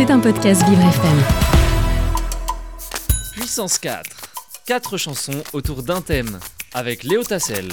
C'est un podcast Vivre FM. Puissance 4. Quatre chansons autour d'un thème, avec Léo Tassel.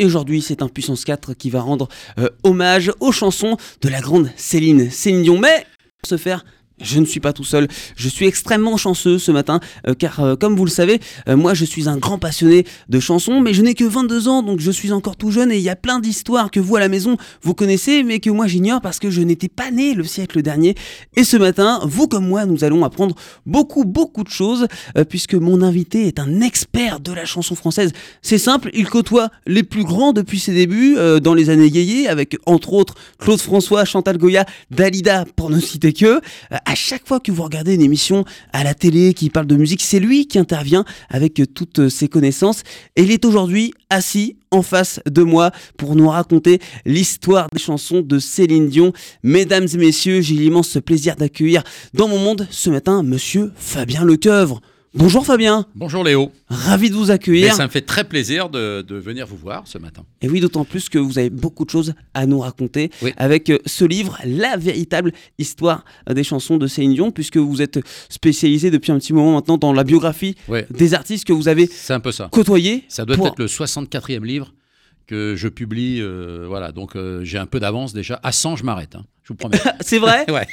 Et aujourd'hui, c'est un Puissance 4 qui va rendre euh, hommage aux chansons de la grande Céline, Céline Dion. Mais pour ce faire, je ne suis pas tout seul, je suis extrêmement chanceux ce matin, euh, car euh, comme vous le savez, euh, moi je suis un grand passionné de chansons, mais je n'ai que 22 ans, donc je suis encore tout jeune, et il y a plein d'histoires que vous à la maison, vous connaissez, mais que moi j'ignore parce que je n'étais pas né le siècle dernier. Et ce matin, vous comme moi, nous allons apprendre beaucoup, beaucoup de choses, puisque mon invité est un expert de la chanson française. C'est simple, il côtoie les plus grands depuis ses débuts, dans les années yéyé, avec entre autres Claude François, Chantal Goya, Dalida, pour ne citer que à chaque fois que vous regardez une émission à la télé qui parle de musique, c'est lui qui intervient avec toutes ses connaissances. Et il est aujourd'hui assis en face de moi pour nous raconter l'histoire des chansons de Céline Dion. Mesdames et messieurs, j'ai l'immense plaisir d'accueillir dans mon monde ce matin monsieur Fabien Lecoeuvre. Bonjour Fabien. Bonjour Léo. Ravi de vous accueillir. ça me fait très plaisir de, venir vous voir ce matin. Et oui, d'autant plus que vous avez beaucoup de choses à nous raconter avec euh, ce livre, La véritable histoire des chansons de Céline Dion, puisque vous êtes spécialisé depuis un petit moment maintenant dans la biographie des artistes que vous avez un peu ça. côtoyés. Ça doit être le 64e livre que je publie. Euh, voilà, donc euh, j'ai un peu d'avance déjà. À 100, je m'arrête. Hein. Je vous promets. c'est vrai Ouais.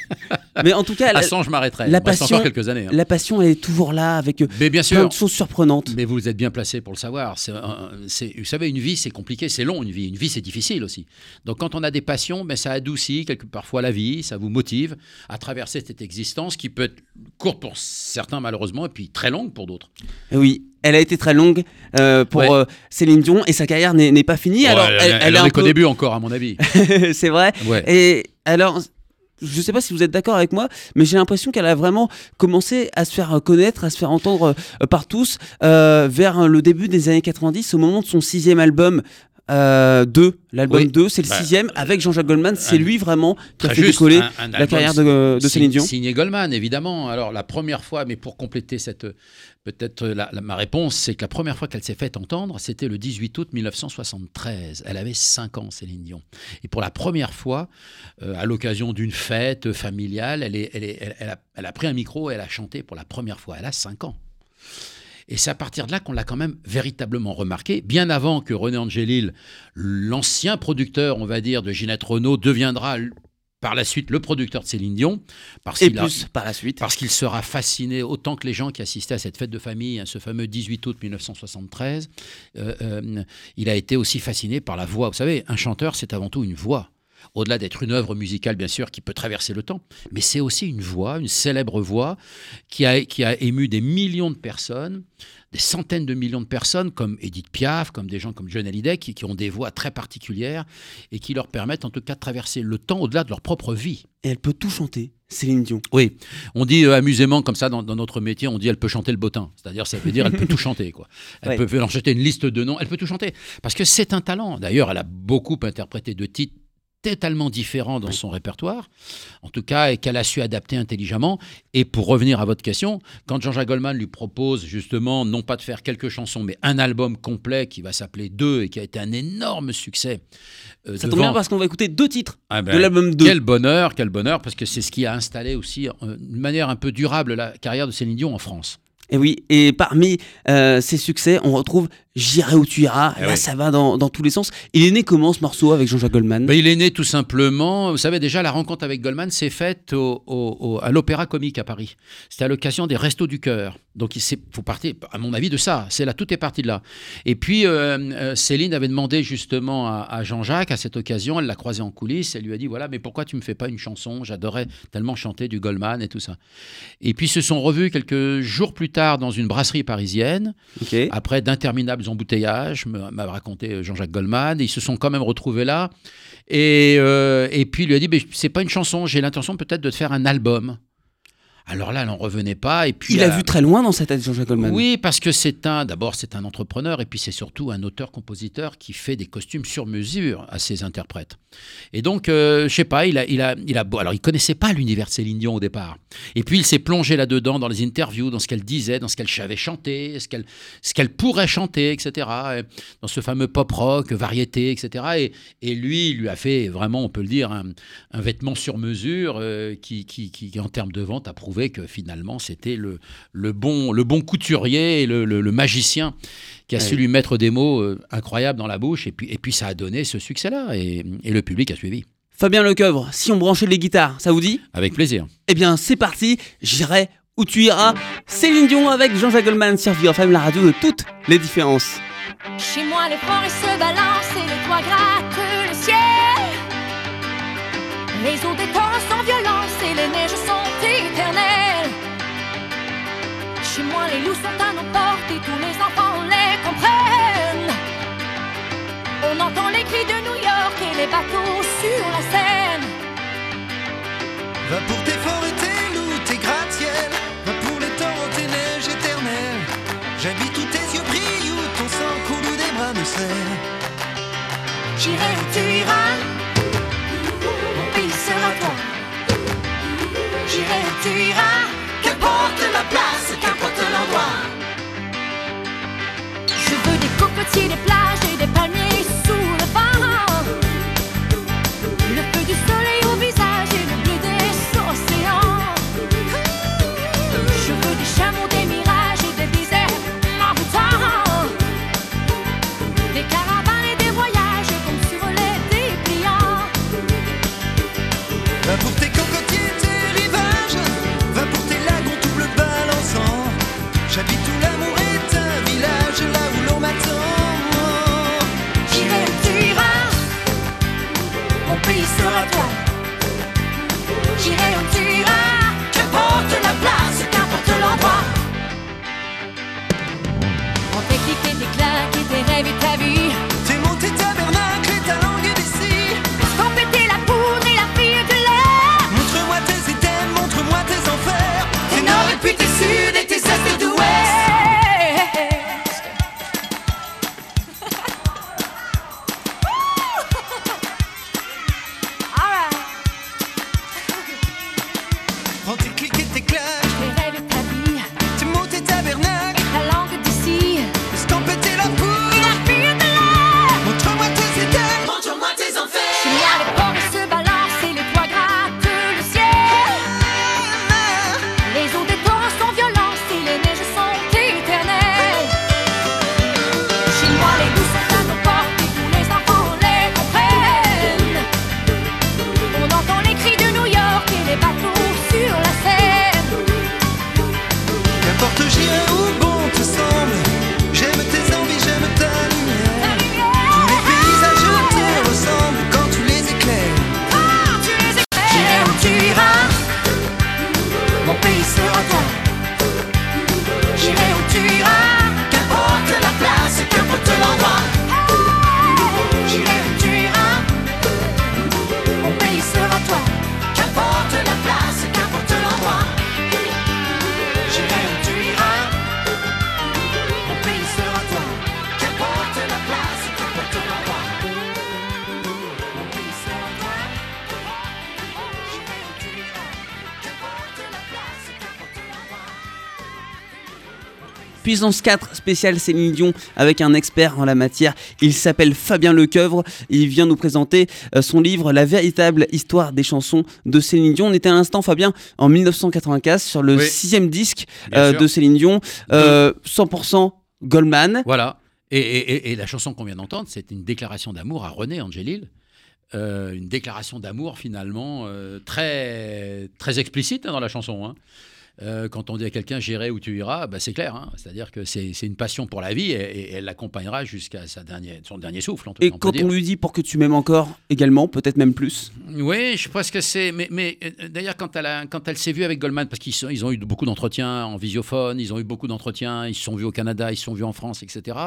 Mais en tout cas, à 100, je m'arrêterai. La passion, encore quelques années. Hein. La passion, elle est toujours là avec euh, Mais bien sûr. plein de choses surprenantes. Mais vous êtes bien placé pour le savoir. C'est, vous savez, une vie, c'est compliqué, c'est long, une vie. Une vie, c'est difficile aussi. Donc quand on a des passions, ben, ça adoucit quelque, parfois la vie, ça vous motive à traverser cette existence qui peut être courte pour certains, malheureusement, et puis très longue pour d'autres. Oui, elle a été très longue euh, pour euh, Céline Dion et sa carrière n'est pas finie. alors, elle, est qu'au début encore, à mon avis. c'est vrai. Et alors, je ne sais pas si vous êtes d'accord avec moi, mais j'ai l'impression qu'elle a vraiment commencé à se faire connaître, à se faire entendre euh, par tous vers le début des années 90, au moment de son sixième album. 2, l'album 2, c'est le bah, sixième avec Jean-Jacques Goldman. C'est lui vraiment qui a fait décoller la carrière de, de Céline Dion. Signé Goldman, évidemment. Alors la première fois, mais pour compléter cette, Peut-être ma réponse, c'est que la première fois qu'elle s'est faite entendre, c'était le 18 août 1973. Elle avait 5 ans, Céline Dion. Et pour la première fois, euh, à l'occasion d'une fête familiale, elle, est, elle, est, elle, a, elle, a, pris un micro et elle a chanté pour la première fois. Elle a 5 ans. Et c'est à partir de là qu'on l'a quand même véritablement remarqué, bien avant que René Angélil, l'ancien producteur, on va dire, de Ginette Renault, deviendra par la suite le producteur de Céline Dion. Parce et plus par la suite. Parce qu'il sera fasciné autant que les gens qui assistaient à cette fête de famille, hein, ce fameux 18 août 1973. Euh, euh, il a été aussi fasciné par la voix. Vous savez, un chanteur, c'est avant tout une voix au-delà d'être une œuvre musicale, bien sûr, qui peut traverser le temps, mais c'est aussi une voix, une célèbre voix, qui a, qui a ému des millions de personnes, des centaines de millions de personnes, comme Edith Piaf, comme des gens comme John Hallyday, qui, ont des voix très particulières et qui leur permettent en tout cas de traverser le temps au-delà de leur propre vie. Et elle peut tout chanter. Céline Dion. Oui, on dit euh, amusément comme ça dans, notre métier, on dit elle peut chanter le bottin. C'est-à-dire, ça veut dire elle peut tout chanter. Quoi. Elle peut en chanter une liste de noms, elle peut tout chanter. Parce que c'est un talent. D'ailleurs, elle a beaucoup interprété de titres totalement différent dans son répertoire, en tout cas, et qu'elle a su adapter intelligemment. Et pour revenir à votre question, quand Jean-Jacques Goldman lui propose justement, non pas de faire quelques chansons, mais un album complet qui va s'appeler Deux et qui a été un énorme succès. Euh, Ça tombe bien parce qu'on va écouter deux titres ah ben, de l'album 2. Quel bonheur, quel bonheur, parce que c'est ce qui a installé aussi, euh, d'une manière un peu durable, la carrière de Céline Dion en France. Et oui, et parmi euh, ses succès, on retrouve J'irai où tu iras. Eh Là, ça va dans, dans, tous les sens. Il est né comment ce morceau avec Jean-Jacques Goldman? Ben, Il est né tout simplement. Vous savez, déjà, la rencontre avec Goldman s'est faite au, à l'Opéra Comique à Paris. C'était à l'occasion des Restos du Cœur. Donc, il faut partir, à mon avis, de ça. C'est là, tout est parti de là. Et puis, euh, euh, Céline avait demandé justement à, Jean-Jacques, à cette occasion, elle l'a croisé en coulisses, elle lui a dit voilà, mais pourquoi tu me fais pas une chanson? J'adorais tellement chanter du Goldman et tout ça. Et puis, ils se sont revus quelques jours plus tard dans une brasserie parisienne, après d'interminables embouteillages, m'a raconté Jean-Jacques Goldman. ils se sont quand même retrouvés là. Et, euh, et puis il lui a dit, c'est pas une chanson, j'ai l'intention peut-être de te faire un album. Alors là, elle n'en revenait pas. Et puis Il a euh, vu très loin dans sa tête, Jean-Jacques Goldman. Oui, parce que c'est un. D'abord, c'est un entrepreneur, et puis c'est surtout un auteur-compositeur qui fait des costumes sur mesure à ses interprètes. Et donc, euh, je sais pas, il a, il a, il a. Alors, il connaissait pas l'univers Céline Dion au départ. Et puis, il s'est plongé là-dedans dans les interviews, dans ce qu'elle disait, dans ce qu'elle savait chanter, ce qu'elle, ce qu'elle pourrait chanter, etc. Et Dans ce fameux pop rock, variété, etc. Et, et lui, il lui a fait vraiment, on peut le dire, un, un vêtement sur mesure euh, qui, qui, qui, en termes de vente, a prouvé que finalement, c'était le, le, bon, le bon couturier et le, le- le magicien qui a su lui mettre des mots euh, incroyables dans la bouche. Et puis, et puis ça a donné ce succès-là. Et, et le public a suivi. Fabien Lecoeuvre, si on branchait les guitares, ça vous dit? Avec plaisir. Eh bien, c'est parti, j'irai où tu iras. Céline Dion avec Jean-Jacques Goldman sur Vivre FM, la radio de toutes les différences. Chez moi, les forêts se balancent et les toits grattent le ciel. Les eaux des torrents sont violentes et les neiges sont Loups sont à nos portes et tous les enfants les comprennent. On entend les cris de New York et les bateaux sur la Seine. Va pour tes forêts, tes loups, tes gratte-ciel. Va pour les torrents, tes neiges éternelles. J'habite où tes yeux brillent, où ton sang coule, où des bras me serrent. J'irai où tu iras, mon pays sera toi. J'irai où tu iras, des cocotiers, Puissance 4 spécial Céline Dion avec un expert en la matière. Il s'appelle Fabien Lecoeuvre. Il vient nous présenter euh, son livre La véritable histoire des chansons de Céline Dion. On était à l'instant, Fabien, en 1995 sur le Oui. sixième disque euh, de Céline Dion. Euh, 100% Goldman. Voilà. Et, et- et- et la chanson qu'on vient d'entendre, c'est une déclaration d'amour à René Angelil. Euh, une déclaration d'amour finalement euh, très, très explicite hein, dans la chanson. hein. Euh, quand on dit à quelqu'un j'irai où tu iras, bah, c'est clair. hein. C'est-à-dire que c'est une passion pour la vie et, et elle l'accompagnera jusqu'à son dernier souffle. Et on quand on lui dit pour que tu m'aimes encore également, peut-être même plus? Oui, je pense que c'est. Mais, mais euh, d'ailleurs, quand elle, a- quand elle s'est vue avec Goldman, parce qu'ils ils ont eu beaucoup d'entretiens en visiophone, ils ont eu beaucoup d'entretiens, ils se sont vus au Canada, ils se sont vus en France, etc.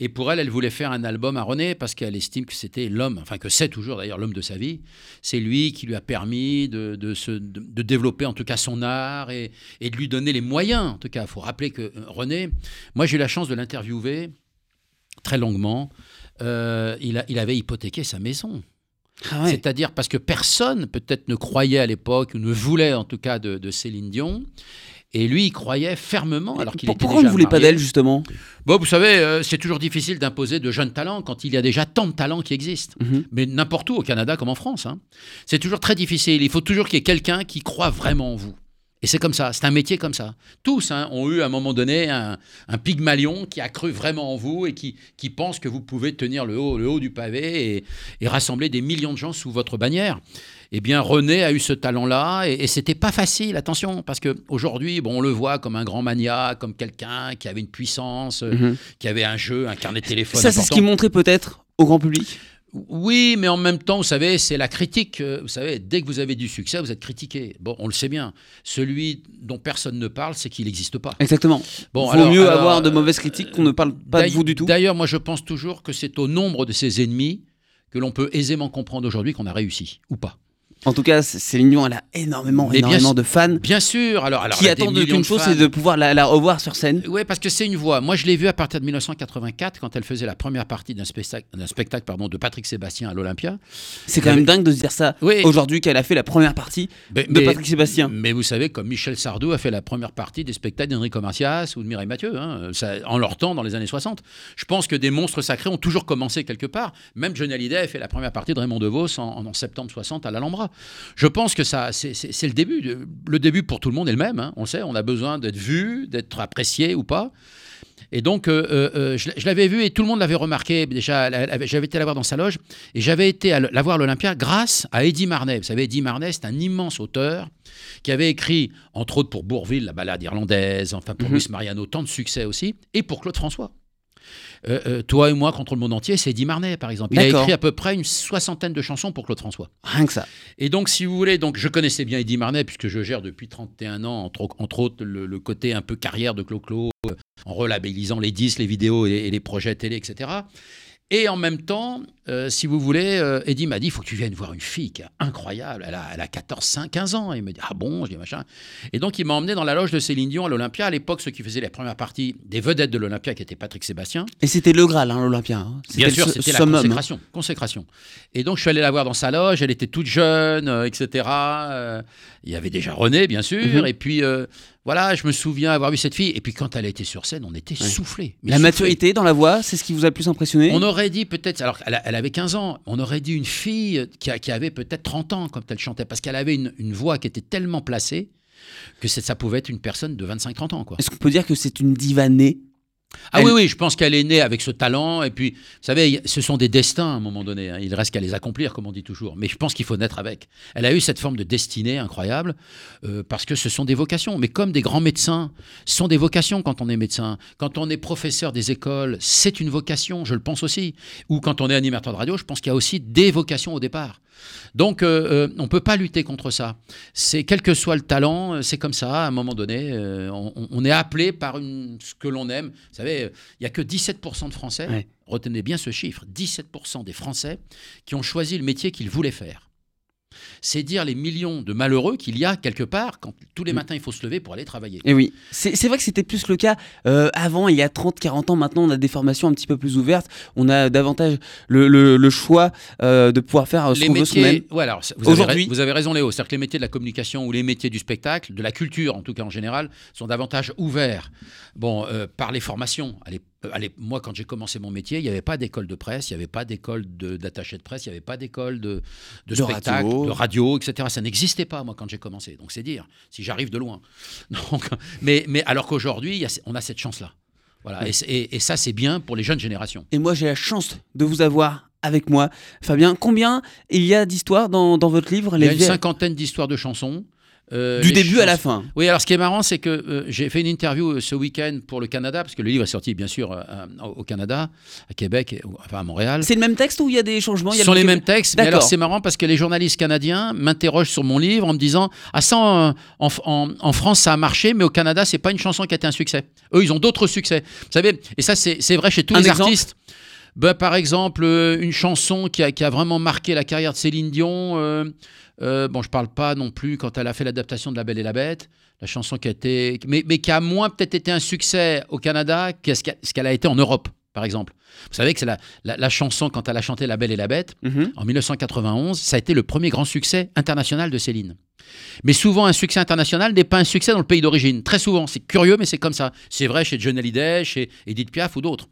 Et pour elle, elle voulait faire un album à René parce qu'elle estime que c'était l'homme, enfin que c'est toujours d'ailleurs l'homme de sa vie. C'est lui qui lui a permis de, de se- de- de développer en tout cas son art et, et de lui donner les moyens. En tout cas, il faut rappeler que euh, René, moi j'ai eu la chance de l'interviewer très longuement. Euh, il, a- il avait hypothéqué sa maison. Ah ouais. C'est-à-dire parce que personne peut-être ne croyait à l'époque, ou ne voulait en tout cas de, de Céline Dion. Et lui, il croyait fermement, alors qu'il était Pourquoi on déjà ne voulait pas d'elle justement? Bon, vous savez, euh, c'est toujours difficile d'imposer de jeunes talents quand il y a déjà tant de talents qui existent. Mhm. Mais n'importe où, au Canada comme en France. hein. C'est toujours très difficile. Il faut toujours qu'il y ait quelqu'un qui croit vraiment en vous. Et c'est comme ça, c'est un métier comme ça. Tous hein, ont eu à un moment donné un, un pygmalion qui a cru vraiment en vous et qui, qui pense que vous pouvez tenir le haut, le haut du pavé et, et rassembler des millions de gens sous votre bannière. Eh bien, René a eu ce talent-là et, et c'était pas facile, attention, parce que aujourd'hui, bon, on le voit comme un grand mania, comme quelqu'un qui avait une puissance, euh, Mhm. qui avait un jeu, un carnet de téléphone. Ça, c'est ce qui montrait peut-être au grand public. Oui, mais en même temps, vous savez, c'est la critique. Euh, Vous savez, dès que vous avez du succès, vous êtes critiqué. Bon, on le sait bien. Celui dont personne ne parle, c'est qu'il n'existe pas. Exactement. Bon, Vaut alors- mieux alors, avoir de euh, mauvaises critiques qu'on ne parle pas de vous du tout. D'ailleurs, moi, je pense toujours que c'est au nombre de ses ennemis que l'on peut aisément comprendre aujourd'hui qu'on a réussi ou pas. En tout cas, Céline Dion, elle a énormément, Mais énormément de fans Bien sûr. Alors, alors qui attendent qu'une chose, c'est de pouvoir la, la revoir sur scène. Oui, parce que c'est une voix. Moi, je l'ai vue à partir de 1984, quand elle faisait la première partie d'un spectacle, spectacle pardon, de Patrick Sébastien à l'Olympia. C'est quand même dingue de se dire ça Oui. aujourd'hui qu'elle a fait la première partie Mais- de mais- Patrick Sébastien. Mais vous savez, comme Michel Sardou a fait la première partie des spectacles d'Enrico Macias ou de Mireille Mathieu, hein, ça- en leur temps, dans les années 60. Je pense que des monstres sacrés ont toujours commencé quelque part. Même Johnny Hallyday a fait la première partie de Raymond DeVos en, en septembre 60 à l'Alhambra. Je pense que ça, c'est le début. Le début pour tout le monde est le même. hein. On sait, on a besoin d'être vu, d'être apprécié ou pas. Et donc, euh, euh, euh, je, je l'avais vu et tout le monde l'avait remarqué. Déjà, j'avais été la voir dans sa loge et j'avais été à la voir à l'Olympia grâce à Eddie Marnet. Vous savez, Eddie Marnet, c'est un immense auteur qui avait écrit, entre autres pour Bourville, la balade irlandaise, enfin pour Mhm. Luis Mariano, tant de succès aussi, et pour Claude François. Euh, euh, toi et moi contre le monde entier, c'est Eddie Marnet, par exemple. Il a écrit à peu près une soixantaine de chansons pour Claude François. Rien que ça. Et donc, si vous voulez, donc je connaissais bien Eddie Marnet, puisque je gère depuis 31 ans, entre, au- entre autres, le, le côté un peu carrière de Clo-Clo, euh, en relabellisant les disques, les vidéos et, et les projets télé, etc. Et en même temps, euh, si vous voulez, euh, Eddie m'a dit, il faut que tu viennes voir une fille qui est incroyable. Elle a, elle a 14, 5, 15 ans. Et il me dit, ah bon Je dis, machin. Et donc, il m'a emmené dans la loge de Céline Dion à l'Olympia. À l'époque, ceux qui faisaient les premières parties des vedettes de l'Olympia, qui étaient Patrick Sébastien, Et c'était le Graal, hein, l'Olympia. hein. Bien sûr, c'était la hein. consécration, consécration. Et donc, je suis allé la voir dans sa loge. Elle était toute jeune, euh, etc. Il y avait déjà René, bien sûr. Mhm. Et puis, voilà, je me souviens avoir vu cette fille. Et puis, quand elle a été sur scène, on était Ouais. soufflés. mais La maturité dans la voix, c'est ce qui vous a le plus impressionné? On aurait dit peut-être, alors elle, avait 15 ans, on aurait dit une fille qui, a- qui avait peut-être 30 ans quand elle chantait, parce qu'elle avait une, une voix qui était tellement placée que ça pouvait être une personne de 25-30 ans. Est-ce qu'on peut dire que c'est une diva née Ah Elle- oui, oui, je pense qu'elle est née avec ce talent. Et puis, vous savez, ce sont des destins à un moment donné. hein. Il reste qu'à les accomplir, comme on dit toujours. Mais je pense qu'il faut naître avec. Elle a eu cette forme de destinée incroyable euh, parce que ce sont des vocations. Mais comme des grands médecins, ce sont des vocations quand on est médecin. Quand on est professeur des écoles, c'est une vocation, je le pense aussi. Ou quand on est animateur de radio, je pense qu'il y a aussi des vocations au départ. Donc, euh, euh, on ne peut pas lutter contre ça. C'est quel que soit le talent, euh, c'est comme ça. À un moment donné, euh, on, on est appelé par une, ce que l'on aime. Vous savez, il n'y a que 17% de Français. Ouais. Retenez bien ce chiffre 17% des Français qui ont choisi le métier qu'ils voulaient faire. C'est dire les millions de malheureux qu'il y a quelque part quand tous les Mm. matins il faut se lever pour aller travailler. Et oui, c'est vrai que c'était plus le cas euh, avant, il y a 30, 40 ans. Maintenant, on a des formations un petit peu plus ouvertes. On a davantage le, le- le choix euh, de pouvoir faire euh, ce qu'on veut soi-même. métiers, ouais, alors, vous, avez, Aujourd'hui- ra- vous avez raison Léo, c'est-à-dire que les métiers de la communication ou les métiers du spectacle, de la culture en tout cas en général, sont davantage ouverts bon, euh, par les formations. Allez, moi quand j'ai commencé mon métier, il n'y avait pas d'école de presse, il n'y avait pas d'école de- d'attaché de, presse, il n'y avait pas d'école de, de, De spectacle, radio. de radio, etc. Ça n'existait pas moi quand j'ai commencé, donc c'est dire, si j'arrive de loin. Donc, mais, mais alors qu'aujourd'hui, on a cette chance-là. Voilà, Ouais. et, c'est- et- et ça c'est bien pour les jeunes générations. Et moi, j'ai la chance de vous avoir avec moi. Fabien, combien il y a d'histoires dans, dans votre livre Il y a Les une cinquantaine d'histoires de chansons. Euh, Du début à la fin. Oui, alors ce qui est marrant, c'est que euh, j'ai fait une interview euh, ce week-end pour le Canada, parce que le livre est sorti bien sûr au Canada, à Québec, et- enfin à Montréal. C'est le même texte ou il y a des changements? Ce sont le- les mêmes textes, mais alors c'est marrant parce que les journalistes canadiens m'interrogent sur mon livre en me disant Ah, ça, en, en- en- en France, ça a marché, mais au Canada, c'est pas une chanson qui a été un succès. Eux, ils ont d'autres succès. Vous savez, et ça, c'est vrai chez tous Un les exemple? artistes. Ben, par exemple, une chanson qui a, qui a vraiment marqué la carrière de Céline Dion. Euh, bon, je parle pas non plus quand elle a fait l'adaptation de La Belle et la Bête, la chanson qui a été, mais, mais qui a moins peut-être été un succès au Canada qu'est-ce qu'a- ce qu'elle a été en Europe, par exemple. Vous savez que c'est la, la- la chanson quand elle a chanté La Belle et la Bête Mhm. en 1991, ça a été le premier grand succès international de Céline. Mais souvent, un succès international n'est pas un succès dans le pays d'origine. Très souvent, c'est curieux, mais c'est comme ça. C'est vrai chez John Hallyday, chez Edith Piaf ou d'autres.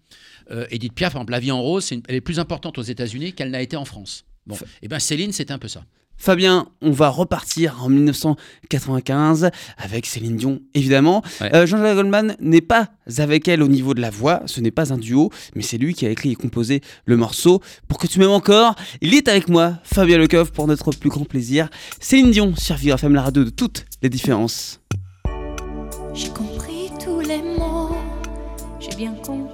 Euh, Edith Piaf, par exemple, La vie en rose, c'est une- elle est plus importante aux États-Unis qu'elle n'a été en France. Bon, et ben Céline, c'est un peu ça. Fabien, on va repartir en 1995 avec Céline Dion, évidemment. Ouais. Euh, Jean-Jacques Goldman n'est pas avec elle au niveau de la voix, ce n'est pas un duo, mais c'est lui qui a écrit et composé le morceau. Pour que tu m'aimes encore, il est avec moi, Fabien Lecoff, pour notre plus grand plaisir. Céline Dion sur Vivre FM, la radio de toutes les différences. J'ai compris tous les mots, j'ai bien compris,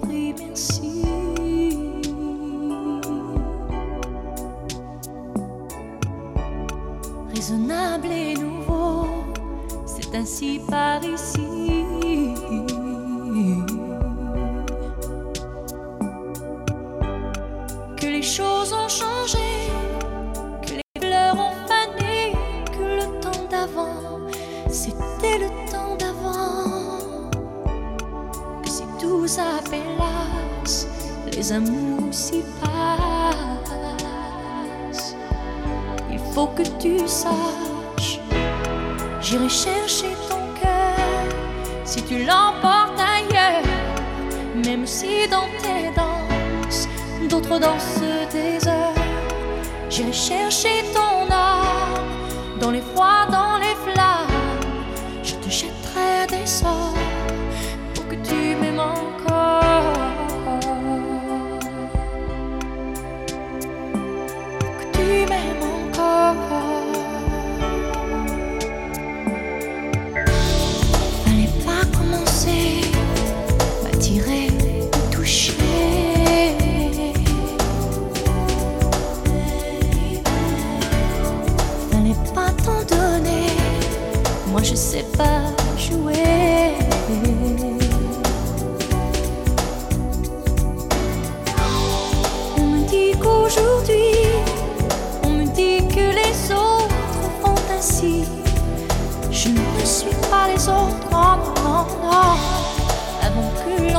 Raisonnable et nouveau, c'est ainsi par ici. Que les choses ont changé, que les fleurs ont fané, que le temps d'avant c'était le temps d'avant. Que si tout s'appelasse, les amours s'y passent. Faut que tu saches, j'irai chercher ton cœur si tu l'emportes ailleurs. Même si dans tes danses, d'autres dansent des heures. J'irai chercher ton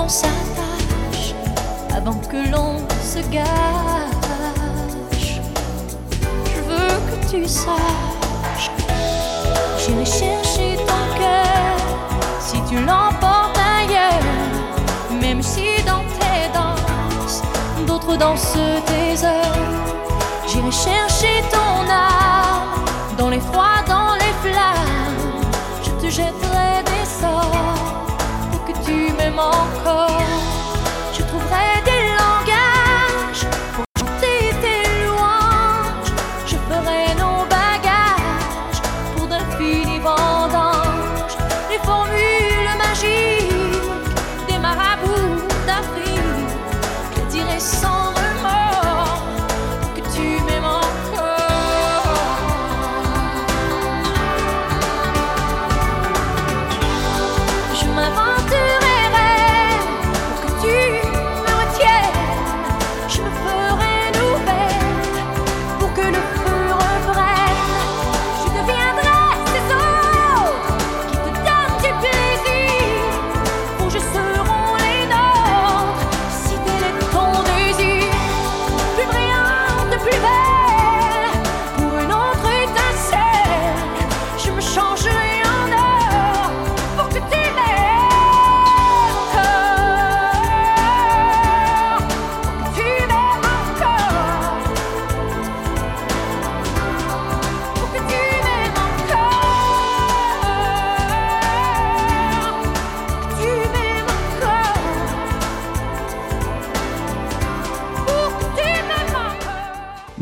s'attache, avant que l'on se gâche. Je veux que tu saches, j'irai chercher ton cœur si tu l'emportes ailleurs. Même si dans tes danses, d'autres dansent tes heures. J'irai chercher ton âme dans les froids, dans les flammes. Je te jetterai des sorts que tu m'aimes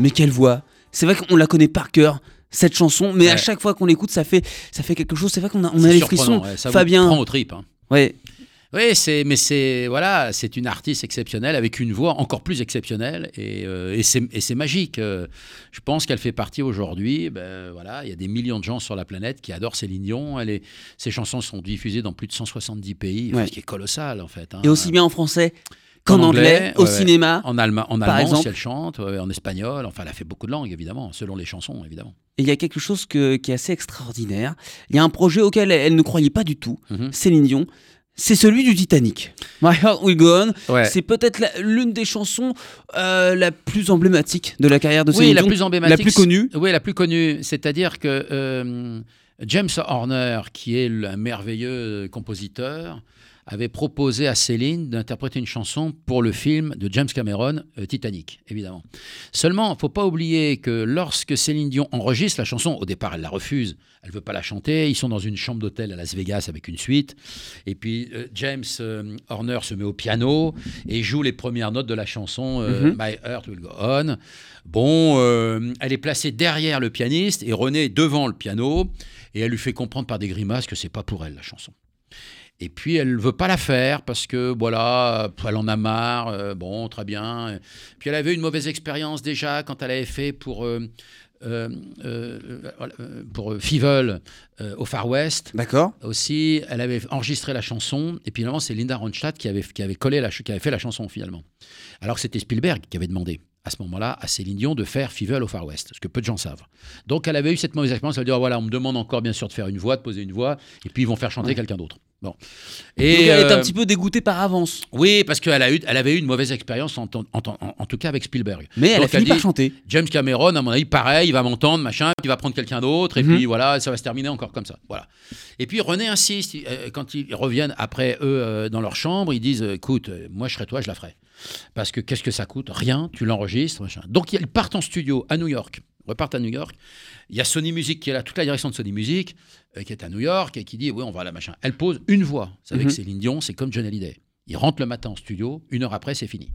Mais quelle voix C'est vrai qu'on la connaît par cœur, cette chanson, mais à chaque fois qu'on l'écoute, ça fait, ça fait quelque chose. C'est vrai qu'on a, on a les frissons. ouais, ça Fabien, prend aux tripes. hein. ouais, Oui, c'est, mais c'est voilà, c'est une artiste exceptionnelle avec une voix encore plus exceptionnelle et, euh, et c'est, et c'est magique. Euh, je pense qu'elle fait partie aujourd'hui. Ben, voilà, il y a des millions de gens sur la planète qui adorent Céline Dion. Elle est, ses chansons sont diffusées dans plus de 170 pays, enfin, ce qui est colossal en fait. hein. et aussi bien en français qu'en En anglais, anglais, au ouais, cinéma. En, allemand, en Par allemand, exemple. si elle chante, en espagnol, enfin, elle a fait beaucoup de langues, évidemment, selon les chansons, évidemment. Et il y a quelque chose que- qui est assez extraordinaire. Il y a un projet auquel elle, elle ne croyait pas du tout, Mhm. Céline Dion. C'est celui du Titanic. My Heart Will Go On. Ouais. C'est peut-être la- l'une des chansons euh, la plus emblématique de la carrière de Oui, Céline la Dion. plus emblématique. La plus connue. Oui, la plus connue. C'est-à-dire que euh, James Horner, qui est un merveilleux compositeur, avait proposé à Céline d'interpréter une chanson pour le film de James Cameron, euh, Titanic, évidemment. Seulement, il ne faut pas oublier que lorsque Céline Dion enregistre la chanson, au départ, elle la refuse, elle ne veut pas la chanter, ils sont dans une chambre d'hôtel à Las Vegas avec une suite, et puis euh, James euh, Horner se met au piano et joue les premières notes de la chanson Mhm. My Heart Will Go On. Bon, elle est placée derrière le pianiste et René est devant le piano et elle lui fait comprendre par des grimaces que c'est pas pour elle la chanson. Et puis elle veut pas la faire parce que voilà, elle en a marre. euh, bon, très bien. Puis elle avait une mauvaise expérience déjà quand elle avait fait pour euh, euh, euh, pour Fievel au Far West D'accord. aussi. Elle avait enregistré la chanson et puis finalement c'est Linda Ronstadt qui avait qui avait collé la qui avait fait la chanson finalement. Alors que c'était Spielberg qui avait demandé à ce moment-là à Céline Dion de faire Fievel au Far West, ce que peu de gens savent. Donc elle avait eu cette mauvaise expérience, elle a dit oh, voilà, on me demande encore bien sûr de faire une voix, de poser une voix, et puis ils vont faire chanter Ouais. quelqu'un d'autre. Bon. Donc elle est euh, un petit peu dégoûtée par avance. oui, parce qu'elle a eu, elle avait eu une mauvaise expérience en, en- en- en tout cas avec Spielberg. Mais elle a fini elle par chanter. James Cameron, à mon avis, pareil, il va m'entendre, machin, puis il va prendre quelqu'un d'autre, et Mhm. puis voilà, ça va se terminer encore comme ça. Voilà. Et puis René insiste, euh, quand ils reviennent après eux euh, dans leur chambre, ils disent euh, écoute, euh, moi je serais toi, je la ferai. Parce que qu'est-ce que ça coûte? Rien, tu l'enregistres, machin. Donc ils partent en studio à New York, repartent à New York. Il y a Sony Music qui est là, toute la direction de Sony Music, euh, qui est à New York, et qui dit oui, on va là, machin. Elle pose une voix. Vous savez Mhm. que Céline Dion, c'est comme John Hallyday. Il rentre le matin en studio, une heure après, c'est fini.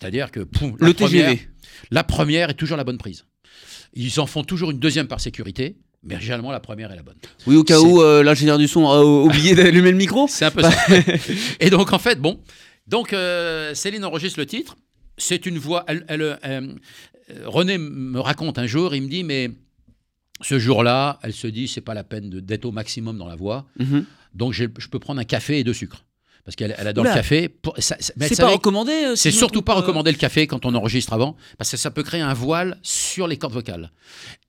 C'est-à-dire que poum, la Le première- TGV. la première est toujours la bonne prise. Ils en font toujours une deuxième par sécurité, mais généralement la première est la bonne. Oui, au cas C'est- où euh, l'ingénieur du son a oublié d'allumer le micro. C'est un peu ça. Et donc en fait, bon, donc euh, Céline enregistre le titre. C'est une voix. elle- elle, euh, euh, René me raconte un jour, il me dit, mais ce jour-là, elle se dit, c'est pas la peine de- d'être au maximum dans la voix, Mhm. donc je peux prendre un café et deux sucres. Parce qu'elle elle adore Oula. le café. C'est pas recommandé. euh, C'est surtout pas recommander le café quand on enregistre avant, parce que ça peut créer un voile sur les cordes vocales.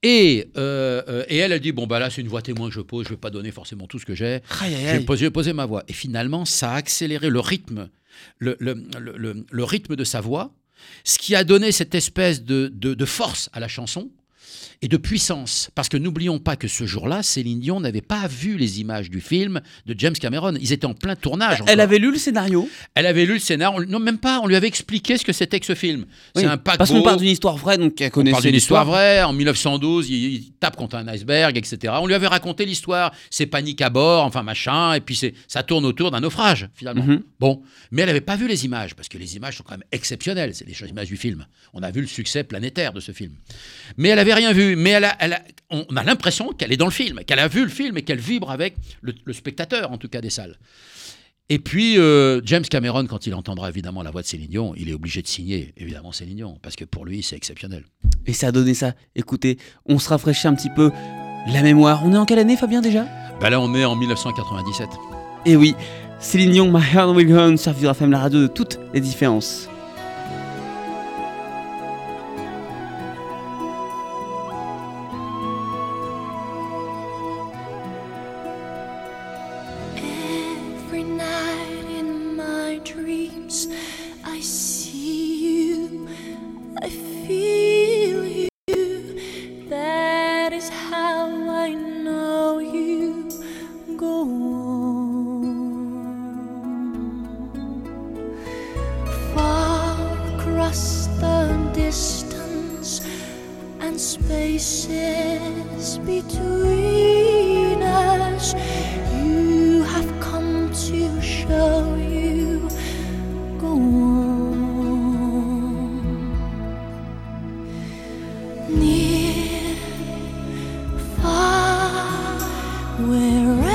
Et, euh, euh, et elle, elle dit bon bah là c'est une voix témoin que je pose, je vais pas donner forcément tout ce que j'ai, je vais, poser, ma voix. Et finalement, ça a accéléré le rythme, le, le- le- le- le rythme de sa voix, ce qui a donné cette espèce de, de- de force à la chanson et de puissance. Parce que n'oublions pas que ce jour-là, Céline Dion n'avait pas vu les images du film de James Cameron. Ils étaient en plein tournage. Elle encore. avait lu le scénario. Elle avait lu le scénar, on- non même pas, on lui avait expliqué ce que c'était que ce film. C'est un. Parce qu'on parle d'une histoire vraie, donc elle on connaît parle d'une histoire vraie. En 1912, il, il tape contre un iceberg, etc. On lui avait raconté l'histoire. C'est panique à bord, enfin machin, et puis c'est, ça tourne autour d'un naufrage finalement. Mhm. Bon, mais elle n'avait pas vu les images parce que les images sont quand même exceptionnelles. C'est les images du film. On a vu le succès planétaire de ce film. Mais elle avait rien vu. Mais elle a, elle a- on a l'impression qu'elle est dans le film, qu'elle a vu le film et qu'elle vibre avec le, le spectateur, en tout cas des salles. Et puis, euh, James Cameron, quand il entendra évidemment la voix de Céline Dion, il est obligé de signer, évidemment, Céline Dion, parce que pour lui, c'est exceptionnel. Et ça a donné ça. Écoutez, on se rafraîchit un petit peu la mémoire. On est en quelle année, Fabien, déjà? Bah là, on est en 1997. Eh oui, Céline Dion, My Heart Will Go On, sur Vivre FM, la radio de toutes les différences. where I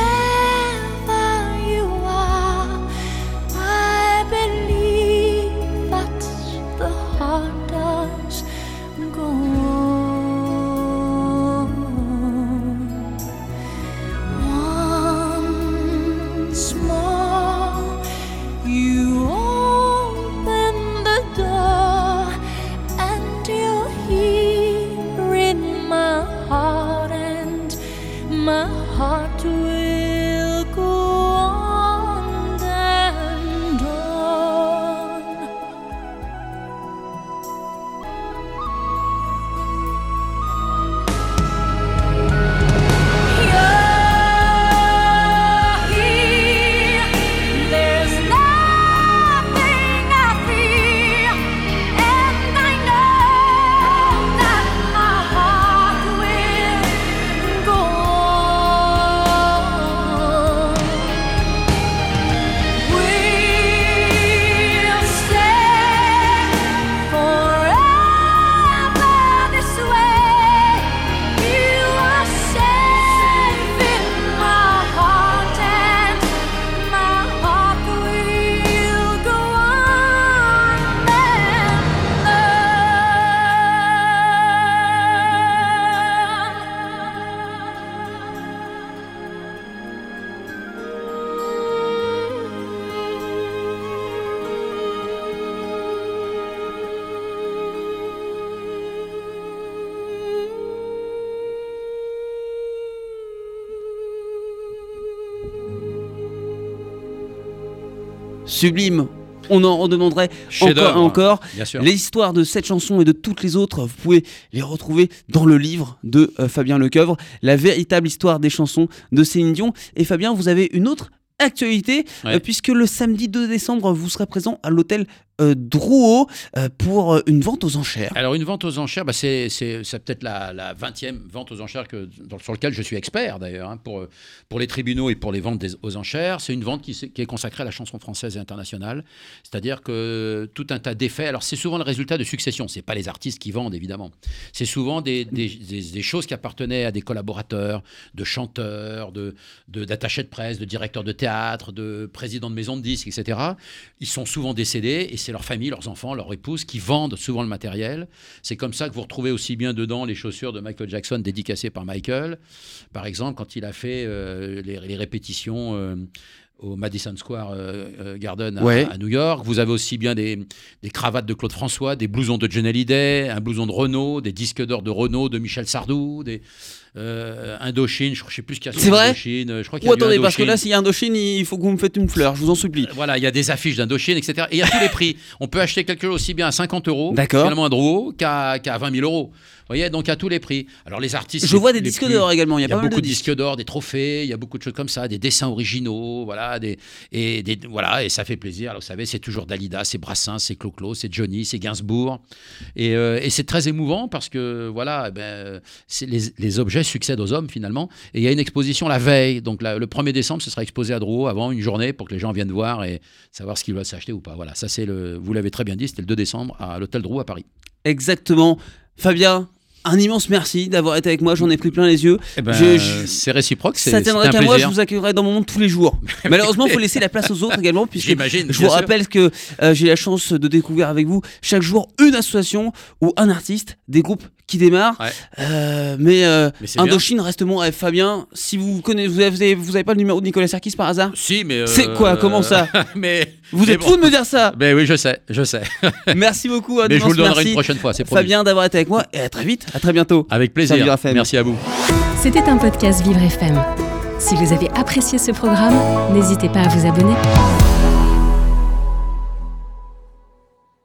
Sublime. On en redemanderait encore et encore. L'histoire de cette chanson et de toutes les autres, vous pouvez les retrouver dans le livre de euh, Fabien Lecoeuvre, la véritable histoire des chansons de Céline Dion. Et Fabien, vous avez une autre actualité, Ouais. euh, puisque le samedi 2 décembre, vous serez présent à l'hôtel euh, Drouot euh, pour euh, une vente aux enchères. Alors une vente aux enchères, bah, c'est peut-être la, la 20e vente aux enchères sur laquelle je suis expert d'ailleurs, hein, pour, pour les tribunaux et pour les ventes aux enchères. C'est une vente qui, est consacrée à la chanson française et internationale. C'est-à-dire que tout un tas d'effets, alors c'est souvent le résultat de succession, c'est pas les artistes qui vendent évidemment. C'est souvent des, choses qui appartenaient à des collaborateurs, de chanteurs, de de- d'attachés de, presse, de directeurs de théâtre, de présidents de maisons de disques, etc. Ils sont souvent décédés et c'est leur famille, leurs enfants, leurs épouses qui vendent souvent le matériel. C'est comme ça que vous retrouvez aussi bien dedans les chaussures de Michael Jackson dédicacées par Michael. Par exemple, quand il a fait euh, les, les répétitions euh, au Madison Square euh, euh, Garden à, Ouais. à New York. Vous avez aussi bien des, des cravates de Claude François, des blousons de John Hallyday, un blouson de Renault, des disques d'or de Renault, de Michel Sardou, des euh, Indochine, je ne sais plus ce qu'il y a sur C'est vrai Indochine. euh, Je crois qu'il y a attendez, parce que là, s'il y a Indochine, il faut que vous me faites une fleur, je vous en supplie. Voilà, il y a des affiches d'Indochine, etc. Et il y a tous les prix. On peut acheter quelque chose aussi bien à 50 euros, D'accord. finalement un Drouot, qu'à qu'à 20 000 euros. Vous voyez, donc à tous les prix. Alors les artistes. Je vois des disques d'or également, il y a y a pas beaucoup de disques. disques d'or, des trophées, il y a beaucoup de choses comme ça, des dessins originaux, voilà, des, et des, voilà, et ça fait plaisir. Alors, vous savez, c'est toujours Dalida, c'est Brassens, c'est Clo-Clo, c'est Johnny, c'est Gainsbourg, et, euh, et c'est très émouvant parce que voilà, eh ben, les, les objets succèdent aux hommes finalement. Et il y a une exposition la veille, donc le 1er décembre, ce sera exposé à Drouot avant une journée pour que les gens viennent voir et savoir ce qu'ils doivent s'acheter ou pas. Voilà, ça c'est le, vous l'avez très bien dit, c'était le 2 décembre à l'hôtel Drouot à Paris. Exactement. Fabien, un immense merci d'avoir été avec moi, j'en ai pris plein les yeux. Je- je- c'est réciproque, Ça tiendrait qu'à moi, je vous accueillerai dans mon monde tous les jours. Malheureusement, il faut laisser la place aux autres également, puisque J'imagine. je vous sûr. rappelle que euh, j'ai la chance de découvrir avec vous chaque jour une association ou un artiste, des groupes qui démarrent. Ouais. Euh, mais euh, Mais c'est bien. Indochine reste mon rêve. Fabien, si vous connaissez, vous avez, vous avez pas le numéro de Nicolas Sarkis par hasard? Si, mais. C'est quoi? Comment ça? Mais. Vous mais êtes bon. fou de me dire ça Ben oui, je sais, je sais. Merci beaucoup. un Mais je vous le donnerai merci, une prochaine fois, c'est promis. Fabien d'avoir été avec moi et à très vite, à très bientôt. Avec plaisir. Merci à vous. C'était un podcast Vivre FM. Si vous avez apprécié ce programme, n'hésitez pas à vous abonner.